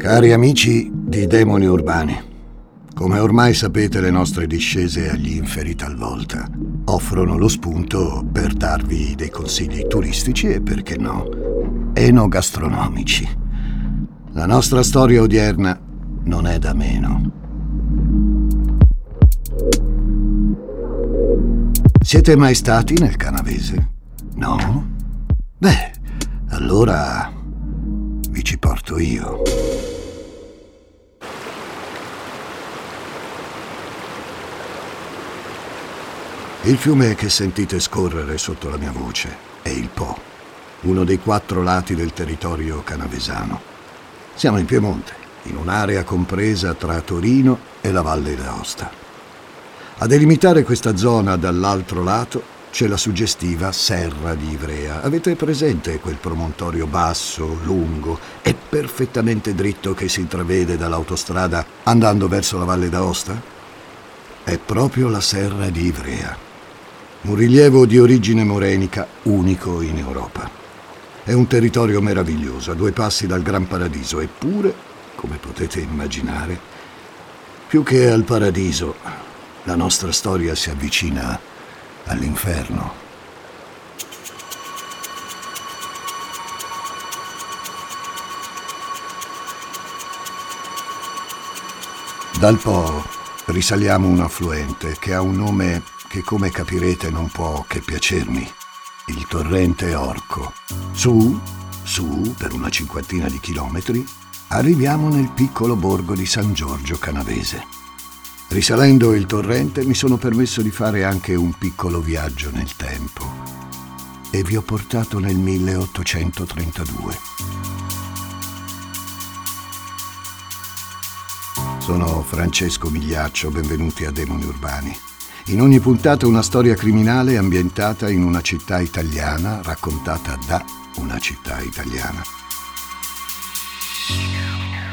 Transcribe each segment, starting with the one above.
Cari amici di Demoni Urbani, come ormai sapete le nostre discese agli inferi talvolta offrono lo spunto per darvi dei consigli turistici e perché no, enogastronomici. La nostra storia odierna non è da meno. Siete mai stati nel canavese? No? Beh, allora vi ci porto io. Il fiume che sentite scorrere sotto la mia voce è il Po, uno dei quattro lati del territorio canavesano. Siamo in Piemonte, in un'area compresa tra Torino e la Valle d'Aosta. A delimitare questa zona dall'altro lato c'è la suggestiva Serra di Ivrea. Avete presente quel promontorio basso, lungo e perfettamente dritto che si intravede dall'autostrada andando verso la Valle d'Aosta? È proprio la Serra di Ivrea un rilievo di origine morenica unico in Europa. È un territorio meraviglioso, a due passi dal Gran Paradiso, eppure, come potete immaginare, più che al paradiso, la nostra storia si avvicina all'inferno. Dal Po risaliamo un affluente che ha un nome che come capirete non può che piacermi, il torrente Orco. Su, su, per una cinquantina di chilometri, arriviamo nel piccolo borgo di San Giorgio Canavese. Risalendo il torrente mi sono permesso di fare anche un piccolo viaggio nel tempo e vi ho portato nel 1832. Sono Francesco Migliaccio, benvenuti a Demoni Urbani. In ogni puntata una storia criminale ambientata in una città italiana, raccontata da una città italiana.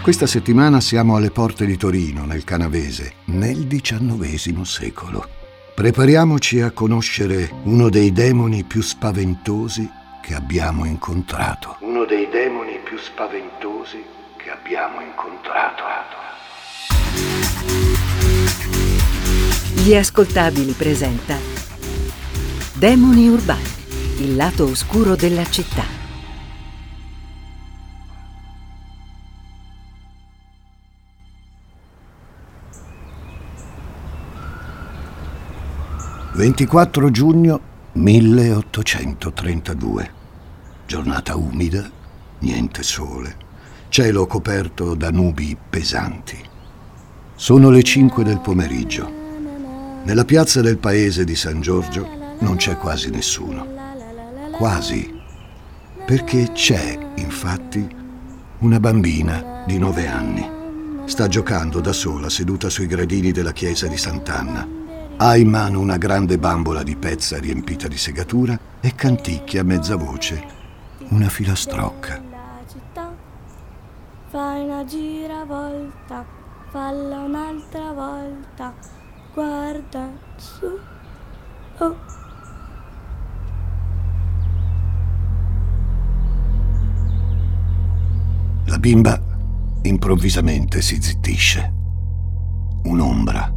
Questa settimana siamo alle porte di Torino, nel Canavese, nel XIX secolo. Prepariamoci a conoscere uno dei demoni più spaventosi che abbiamo incontrato. Uno dei demoni più spaventosi che abbiamo incontrato. Gli ascoltabili presenta Demoni urbani, il lato oscuro della città. «24 giugno 1832. Giornata umida, niente sole, cielo coperto da nubi pesanti. Sono le 5 del pomeriggio. Nella piazza del paese di San Giorgio non c'è quasi nessuno. Quasi. Perché c'è, infatti, una bambina di nove anni. Sta giocando da sola seduta sui gradini della chiesa di Sant'Anna. Ha in mano una grande bambola di pezza riempita di segatura e canticchia a mezza voce una filastrocca. Fai una giravolta, falla un'altra volta guarda su. Oh. La bimba improvvisamente si zittisce. Un'ombra,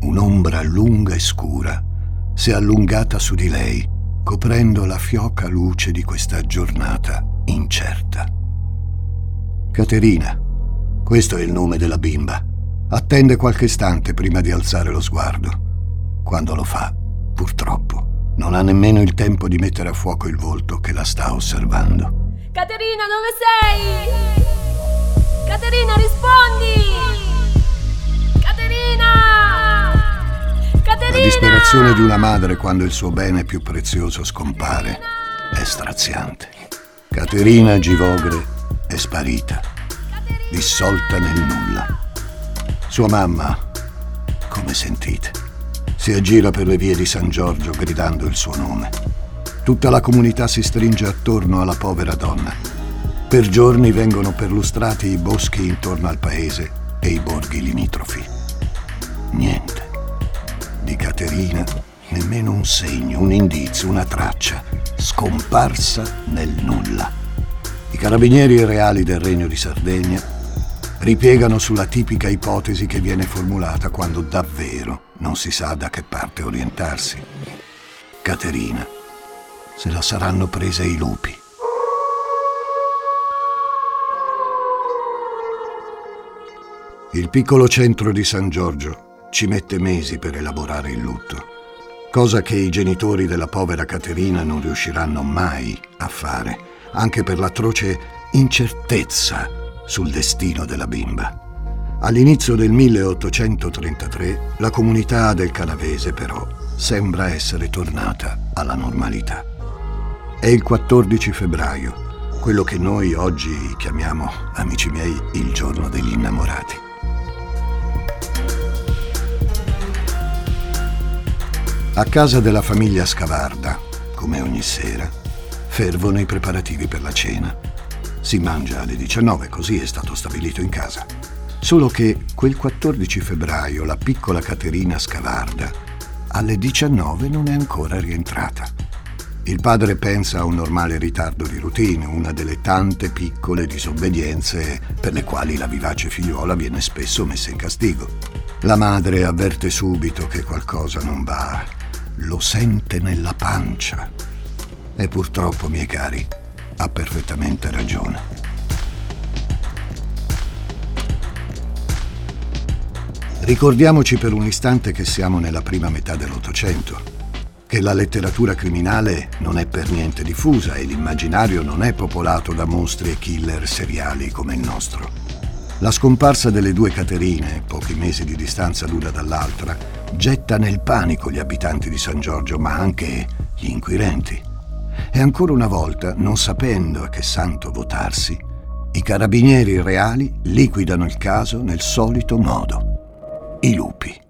un'ombra lunga e scura, si è allungata su di lei, coprendo la fioca luce di questa giornata incerta. Caterina, questo è il nome della bimba. Attende qualche istante prima di alzare lo sguardo. Quando lo fa, purtroppo, non ha nemmeno il tempo di mettere a fuoco il volto che la sta osservando. Caterina, dove sei? Caterina, rispondi! Caterina! Caterina! La disperazione di una madre quando il suo bene più prezioso scompare è straziante. Caterina Givogre è sparita, dissolta nel nulla. Sua mamma, come sentite, si aggira per le vie di San Giorgio gridando il suo nome. Tutta la comunità si stringe attorno alla povera donna. Per giorni vengono perlustrati i boschi intorno al paese e i borghi limitrofi. Niente. Di Caterina nemmeno un segno, un indizio, una traccia, scomparsa nel nulla. I carabinieri reali del Regno di Sardegna ripiegano sulla tipica ipotesi che viene formulata quando davvero non si sa da che parte orientarsi. Caterina, se la saranno presa i lupi. Il piccolo centro di San Giorgio ci mette mesi per elaborare il lutto, cosa che i genitori della povera Caterina non riusciranno mai a fare, anche per l'atroce incertezza sul destino della bimba. All'inizio del 1833 la comunità del Canavese però sembra essere tornata alla normalità. È il 14 febbraio, quello che noi oggi chiamiamo, amici miei, il giorno degli innamorati. A casa della famiglia Scavarda, come ogni sera, fervono i preparativi per la cena. Si mangia alle 19, così è stato stabilito in casa. Solo che quel 14 febbraio la piccola Caterina Scavarda alle 19 non è ancora rientrata. Il padre pensa a un normale ritardo di routine, una delle tante piccole disobbedienze per le quali la vivace figliuola viene spesso messa in castigo. La madre avverte subito che qualcosa non va, lo sente nella pancia. E purtroppo, miei cari, ha perfettamente ragione. Ricordiamoci per un istante che siamo nella prima metà dell'Ottocento, che la letteratura criminale non è per niente diffusa e l'immaginario non è popolato da mostri e killer seriali come il nostro. La scomparsa delle due Caterine, pochi mesi di distanza l'una dall'altra, getta nel panico gli abitanti di San Giorgio, ma anche gli inquirenti. E ancora una volta, non sapendo a che santo votarsi, i carabinieri reali liquidano il caso nel solito modo i lupi.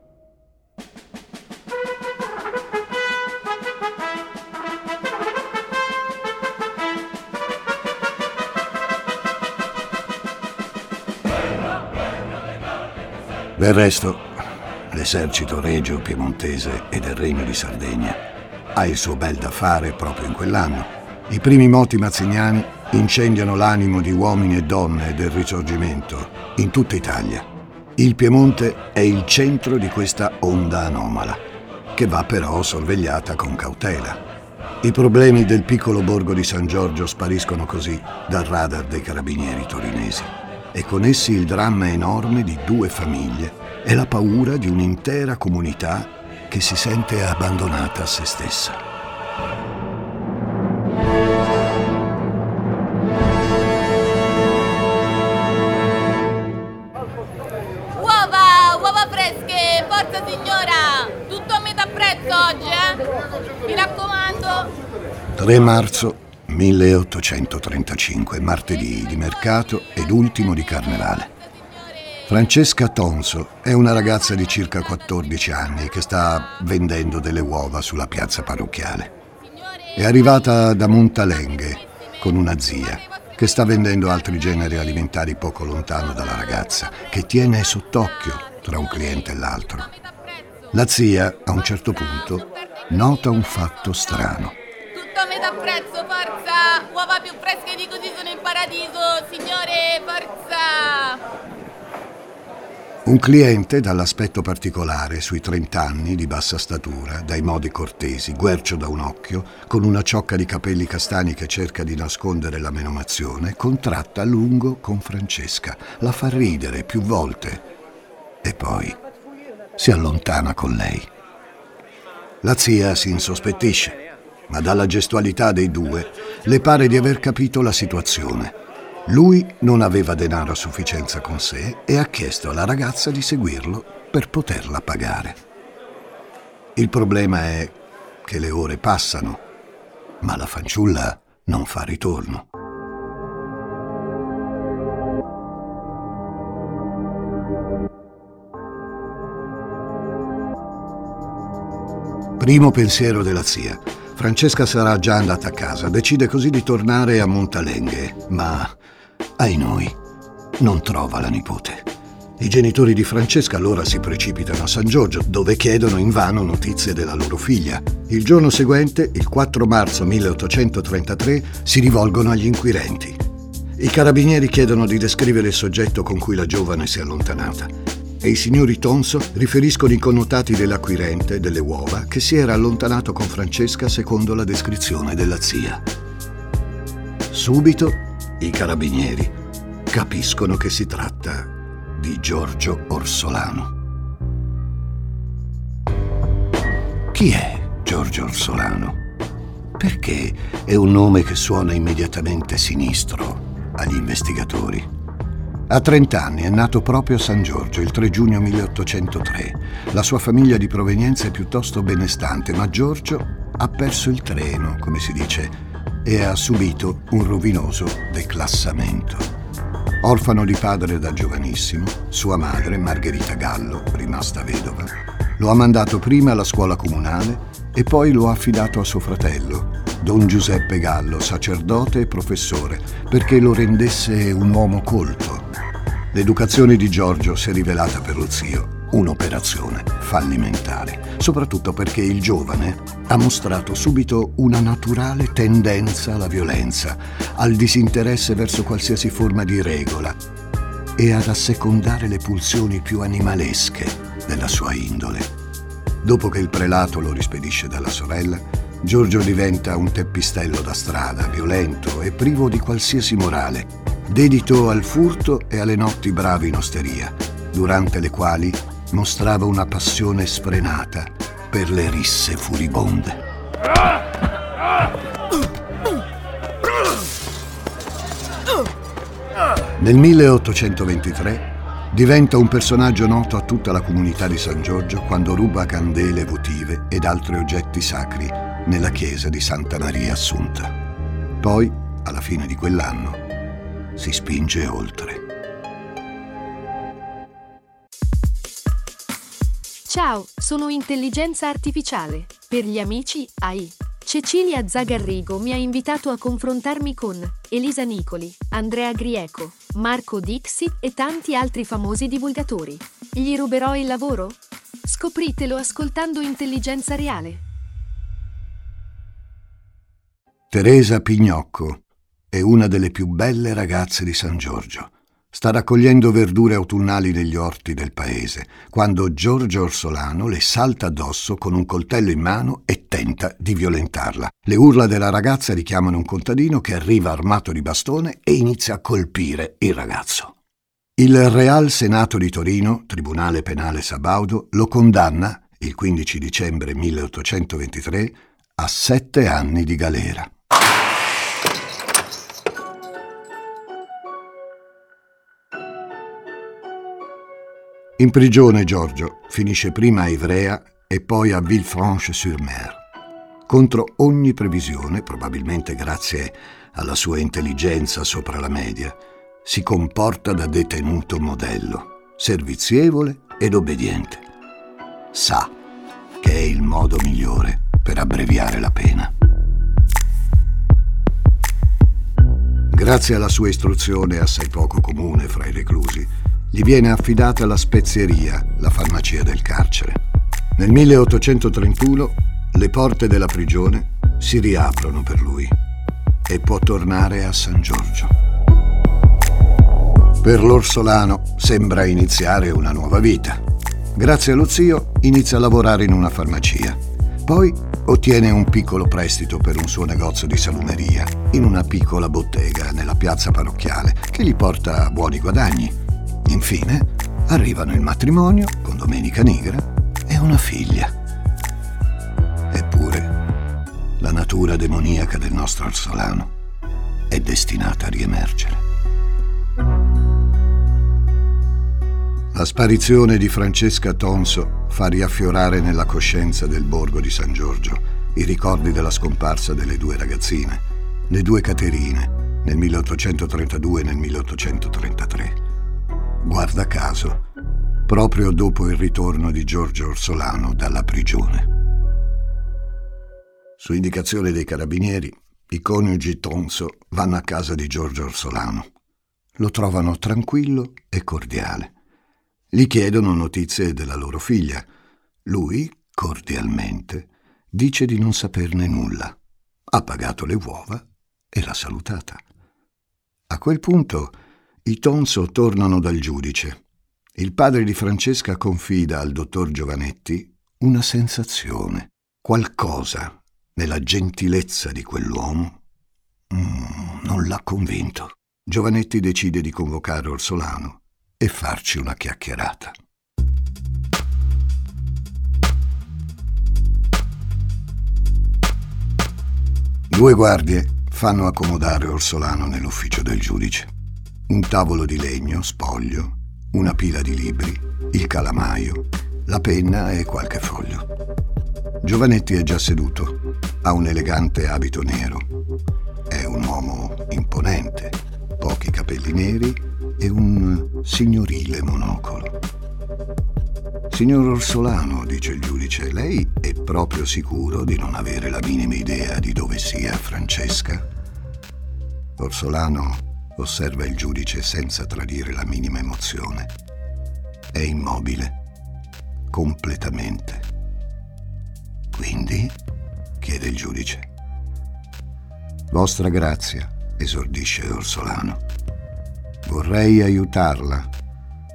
Del resto, l'esercito regio piemontese e del Regno di Sardegna ha il suo bel da fare proprio in quell'anno. I primi moti mazziniani incendiano l'animo di uomini e donne del risorgimento in tutta Italia il Piemonte è il centro di questa onda anomala, che va però sorvegliata con cautela. I problemi del piccolo borgo di San Giorgio spariscono così dal radar dei carabinieri torinesi e con essi il dramma enorme di due famiglie e la paura di un'intera comunità che si sente abbandonata a se stessa. forza signora! Tutto a metà prezzo oggi, eh? Mi raccomando! 3 marzo 1835, martedì di mercato ed ultimo di carnevale. Francesca Tonso è una ragazza di circa 14 anni che sta vendendo delle uova sulla piazza parrocchiale. È arrivata da Montalenghe con una zia che sta vendendo altri generi alimentari poco lontano dalla ragazza, che tiene sott'occhio tra un cliente e l'altro. La zia, a un certo punto, nota un fatto strano. Tutto a metà prezzo, forza! Uova più fresche di così sono in paradiso, signore, forza! Un cliente dall'aspetto particolare, sui 30 anni, di bassa statura, dai modi cortesi, guercio da un occhio, con una ciocca di capelli castani che cerca di nascondere la menomazione, contratta a lungo con Francesca, la fa ridere più volte e poi si allontana con lei. La zia si insospettisce, ma dalla gestualità dei due le pare di aver capito la situazione. Lui non aveva denaro a sufficienza con sé e ha chiesto alla ragazza di seguirlo per poterla pagare. Il problema è che le ore passano, ma la fanciulla non fa ritorno. Primo pensiero della zia. Francesca sarà già andata a casa, decide così di tornare a Montalenghe, ma, ai noi, non trova la nipote. I genitori di Francesca allora si precipitano a San Giorgio, dove chiedono invano notizie della loro figlia. Il giorno seguente, il 4 marzo 1833, si rivolgono agli inquirenti. I carabinieri chiedono di descrivere il soggetto con cui la giovane si è allontanata e i signori Tonso riferiscono i connotati dell'acquirente delle uova che si era allontanato con Francesca secondo la descrizione della zia. Subito i carabinieri capiscono che si tratta di Giorgio Orsolano. Chi è Giorgio Orsolano? Perché è un nome che suona immediatamente sinistro agli investigatori. A 30 anni è nato proprio a San Giorgio il 3 giugno 1803. La sua famiglia di provenienza è piuttosto benestante, ma Giorgio ha perso il treno, come si dice, e ha subito un rovinoso declassamento. Orfano di padre da giovanissimo, sua madre, Margherita Gallo, rimasta vedova, lo ha mandato prima alla scuola comunale e poi lo ha affidato a suo fratello, Don Giuseppe Gallo, sacerdote e professore, perché lo rendesse un uomo colto. L'educazione di Giorgio si è rivelata per lo zio un'operazione fallimentare, soprattutto perché il giovane ha mostrato subito una naturale tendenza alla violenza, al disinteresse verso qualsiasi forma di regola e ad assecondare le pulsioni più animalesche della sua indole. Dopo che il prelato lo rispedisce dalla sorella, Giorgio diventa un teppistello da strada, violento e privo di qualsiasi morale, dedito al furto e alle notti brave in osteria, durante le quali mostrava una passione sfrenata per le risse furibonde. Nel 1823 diventa un personaggio noto a tutta la comunità di San Giorgio quando ruba candele votive ed altri oggetti sacri nella chiesa di Santa Maria Assunta. Poi, alla fine di quell'anno, si spinge oltre. Ciao, sono intelligenza artificiale. Per gli amici AI. Cecilia Zagarrigo mi ha invitato a confrontarmi con Elisa Nicoli, Andrea Grieco, Marco Dixit e tanti altri famosi divulgatori. Gli ruberò il lavoro? Scopritelo ascoltando Intelligenza Reale. Teresa Pignocco è una delle più belle ragazze di San Giorgio. Sta raccogliendo verdure autunnali negli orti del paese, quando Giorgio Orsolano le salta addosso con un coltello in mano e tenta di violentarla. Le urla della ragazza richiamano un contadino che arriva armato di bastone e inizia a colpire il ragazzo. Il Real Senato di Torino, Tribunale Penale Sabaudo, lo condanna, il 15 dicembre 1823, a sette anni di galera. In prigione Giorgio finisce prima a Ivrea e poi a Villefranche-sur-Mer. Contro ogni previsione, probabilmente grazie alla sua intelligenza sopra la media, si comporta da detenuto modello, servizievole ed obbediente. Sa che è il modo migliore per abbreviare la pena. Grazie alla sua istruzione assai poco comune fra i reclusi, gli viene affidata la spezieria, la farmacia del carcere. Nel 1831 le porte della prigione si riaprono per lui e può tornare a San Giorgio. Per l'orsolano sembra iniziare una nuova vita. Grazie allo zio inizia a lavorare in una farmacia. Poi ottiene un piccolo prestito per un suo negozio di salumeria in una piccola bottega nella piazza parrocchiale che gli porta buoni guadagni. Infine arrivano il matrimonio con Domenica Nigra e una figlia. Eppure, la natura demoniaca del nostro Orsolano è destinata a riemergere. La sparizione di Francesca Tonso fa riaffiorare nella coscienza del borgo di San Giorgio i ricordi della scomparsa delle due ragazzine, le due Caterine, nel 1832 e nel 1833 guarda caso, proprio dopo il ritorno di Giorgio Orsolano dalla prigione. Su indicazione dei carabinieri, i coniugi Tonso vanno a casa di Giorgio Orsolano. Lo trovano tranquillo e cordiale. Gli chiedono notizie della loro figlia. Lui, cordialmente, dice di non saperne nulla. Ha pagato le uova e l'ha salutata. A quel punto i Tonso tornano dal giudice. Il padre di Francesca confida al dottor Giovanetti una sensazione, qualcosa nella gentilezza di quell'uomo. Mm, non l'ha convinto. Giovanetti decide di convocare Orsolano e farci una chiacchierata. Due guardie fanno accomodare Orsolano nell'ufficio del giudice. Un tavolo di legno, spoglio, una pila di libri, il calamaio, la penna e qualche foglio. Giovanetti è già seduto, ha un elegante abito nero. È un uomo imponente, pochi capelli neri e un signorile monocolo. Signor Orsolano, dice il giudice, lei è proprio sicuro di non avere la minima idea di dove sia Francesca? Orsolano osserva il giudice senza tradire la minima emozione. È immobile, completamente. Quindi? chiede il giudice. Vostra grazia, esordisce Orsolano. Vorrei aiutarla,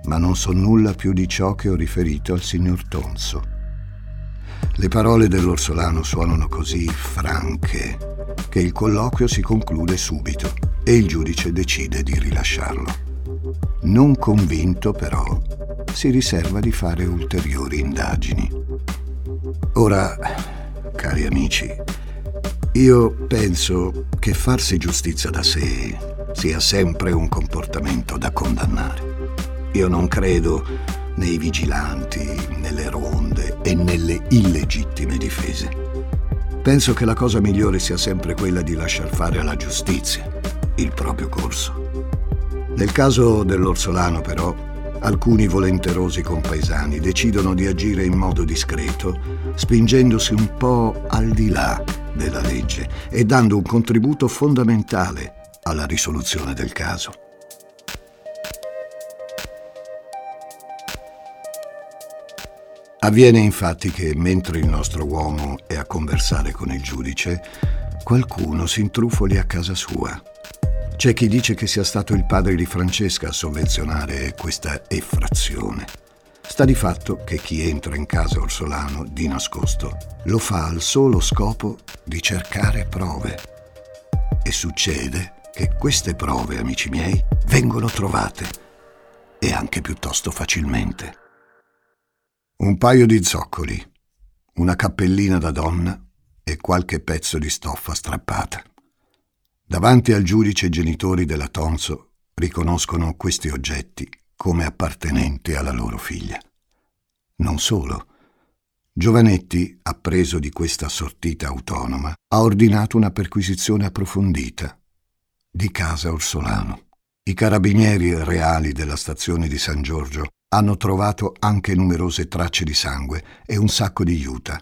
ma non so nulla più di ciò che ho riferito al signor Tonso. Le parole dell'orsolano suonano così franche che il colloquio si conclude subito e il giudice decide di rilasciarlo. Non convinto, però, si riserva di fare ulteriori indagini. Ora, cari amici, io penso che farsi giustizia da sé sia sempre un comportamento da condannare. Io non credo nei vigilanti, nelle ronde e nelle illegittime difese. Penso che la cosa migliore sia sempre quella di lasciar fare alla giustizia il proprio corso. Nel caso dell'Orsolano, però, alcuni volenterosi compaesani decidono di agire in modo discreto, spingendosi un po' al di là della legge e dando un contributo fondamentale alla risoluzione del caso. Avviene infatti che mentre il nostro uomo è a conversare con il giudice, qualcuno si intrufoli a casa sua. C'è chi dice che sia stato il padre di Francesca a sovvenzionare questa effrazione. Sta di fatto che chi entra in casa Orsolano di nascosto lo fa al solo scopo di cercare prove. E succede che queste prove, amici miei, vengono trovate e anche piuttosto facilmente. Un paio di zoccoli, una cappellina da donna e qualche pezzo di stoffa strappata. Davanti al giudice i genitori della Tonso riconoscono questi oggetti come appartenenti alla loro figlia. Non solo. Giovanetti, appreso di questa sortita autonoma, ha ordinato una perquisizione approfondita di casa Orsolano. I carabinieri reali della stazione di San Giorgio hanno trovato anche numerose tracce di sangue e un sacco di juta,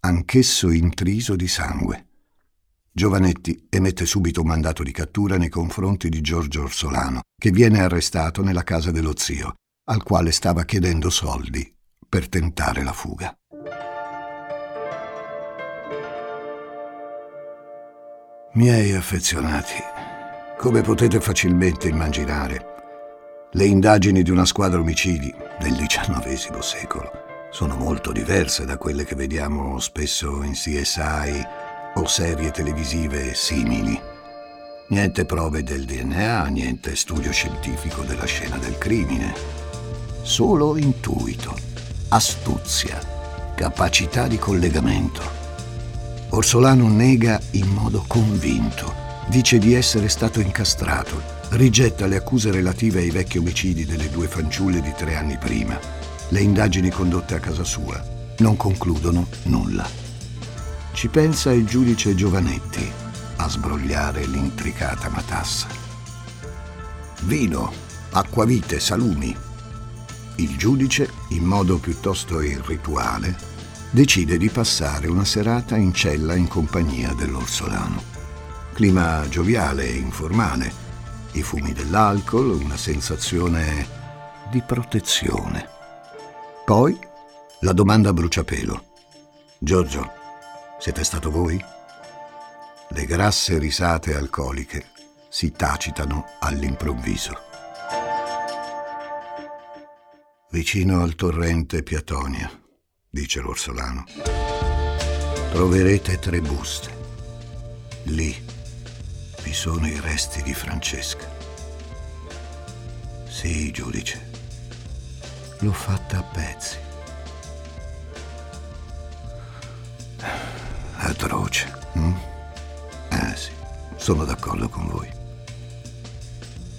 anch'esso intriso di sangue. Giovanetti emette subito un mandato di cattura nei confronti di Giorgio Orsolano, che viene arrestato nella casa dello zio, al quale stava chiedendo soldi per tentare la fuga. Miei affezionati, come potete facilmente immaginare, le indagini di una squadra omicidi del XIX secolo sono molto diverse da quelle che vediamo spesso in CSI o serie televisive simili. Niente prove del DNA, niente studio scientifico della scena del crimine. Solo intuito, astuzia, capacità di collegamento. Orsolano nega in modo convinto, dice di essere stato incastrato rigetta le accuse relative ai vecchi omicidi delle due fanciulle di tre anni prima. Le indagini condotte a casa sua non concludono nulla. Ci pensa il giudice Giovanetti a sbrogliare l'intricata matassa. Vino, acquavite, salumi. Il giudice, in modo piuttosto irrituale, decide di passare una serata in cella in compagnia dell'orsolano. Clima gioviale e informale i fumi dell'alcol, una sensazione di protezione. Poi la domanda a bruciapelo. Giorgio, siete stato voi? Le grasse risate alcoliche si tacitano all'improvviso. Vicino al torrente Piatonia, dice l'orsolano, troverete tre buste. Lì vi sono i resti di Francesca. Sì, giudice, l'ho fatta a pezzi. Atroce. Hm? Eh sì, sono d'accordo con voi.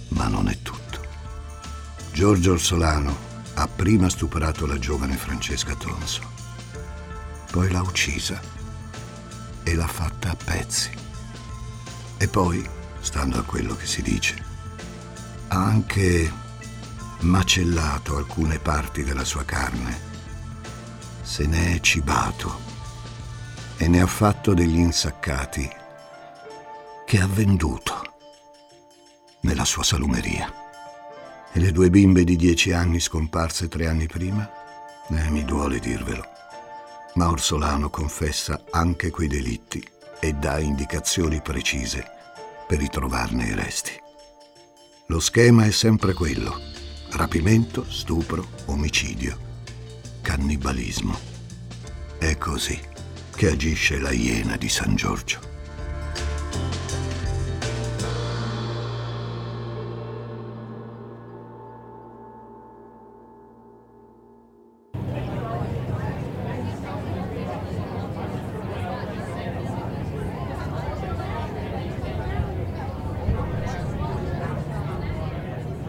Ma non è tutto. Giorgio Orsolano ha prima stuprato la giovane Francesca Tonso, poi l'ha uccisa e l'ha fatta a pezzi. E poi, stando a quello che si dice, ha anche macellato alcune parti della sua carne, se ne è cibato e ne ha fatto degli insaccati che ha venduto nella sua salumeria. E le due bimbe di dieci anni scomparse tre anni prima? Eh, mi duole dirvelo. Ma Orsolano confessa anche quei delitti e dà indicazioni precise per ritrovarne i resti. Lo schema è sempre quello. Rapimento, stupro, omicidio, cannibalismo. È così che agisce la iena di San Giorgio.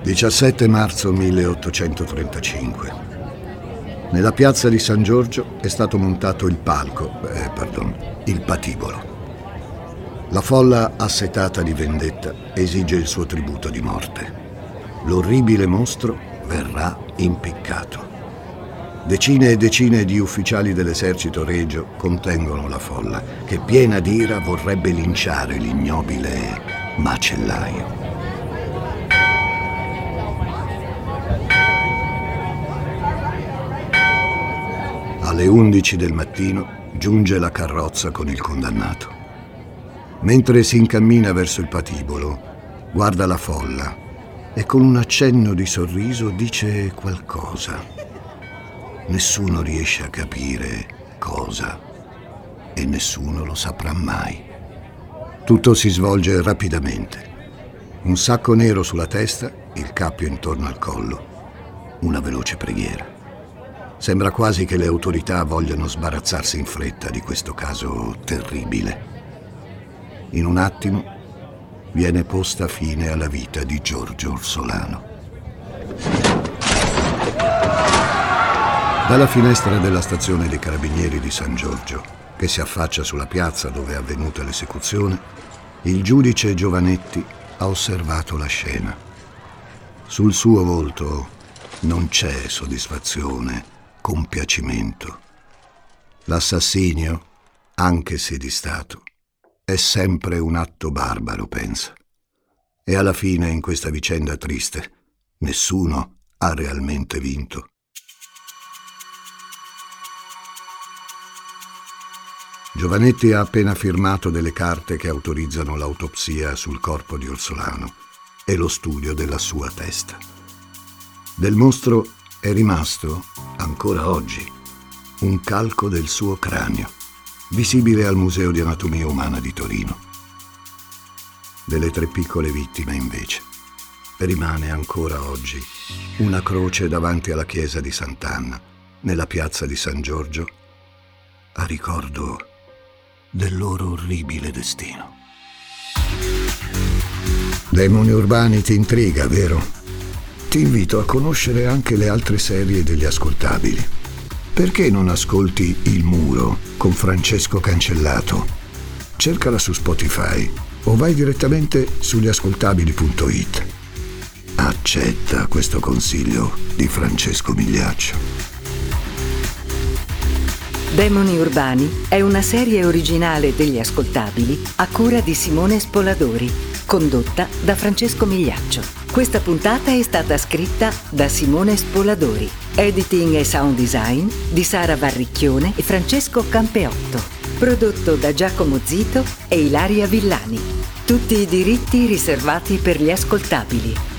17 marzo 1835. Nella piazza di San Giorgio è stato montato il palco, eh, pardon, il patibolo. La folla assetata di vendetta esige il suo tributo di morte. L'orribile mostro verrà impiccato. Decine e decine di ufficiali dell'esercito regio contengono la folla, che piena d'ira vorrebbe linciare l'ignobile macellaio. Alle 11 del mattino giunge la carrozza con il condannato. Mentre si incammina verso il patibolo, guarda la folla e con un accenno di sorriso dice qualcosa. Nessuno riesce a capire cosa e nessuno lo saprà mai. Tutto si svolge rapidamente. Un sacco nero sulla testa, il cappio intorno al collo, una veloce preghiera. Sembra quasi che le autorità vogliano sbarazzarsi in fretta di questo caso terribile. In un attimo viene posta fine alla vita di Giorgio Orsolano. Dalla finestra della stazione dei carabinieri di San Giorgio, che si affaccia sulla piazza dove è avvenuta l'esecuzione, il giudice Giovanetti ha osservato la scena. Sul suo volto non c'è soddisfazione compiacimento. L'assassinio, anche se di Stato, è sempre un atto barbaro, pensa. E alla fine, in questa vicenda triste, nessuno ha realmente vinto. Giovanetti ha appena firmato delle carte che autorizzano l'autopsia sul corpo di Orsolano e lo studio della sua testa. Del mostro è rimasto, ancora oggi, un calco del suo cranio, visibile al Museo di Anatomia Umana di Torino. Delle tre piccole vittime, invece, rimane ancora oggi una croce davanti alla chiesa di Sant'Anna, nella piazza di San Giorgio, a ricordo del loro orribile destino. Demoni urbani ti intriga, vero? Ti invito a conoscere anche le altre serie degli ascoltabili. Perché non ascolti Il Muro con Francesco Cancellato? Cercala su Spotify o vai direttamente sugliascoltabili.it. Accetta questo consiglio di Francesco Migliaccio. Demoni Urbani è una serie originale degli ascoltabili a cura di Simone Spoladori, condotta da Francesco Migliaccio. Questa puntata è stata scritta da Simone Spoladori. Editing e sound design di Sara Varricchione e Francesco Campeotto. Prodotto da Giacomo Zito e Ilaria Villani. Tutti i diritti riservati per gli ascoltabili.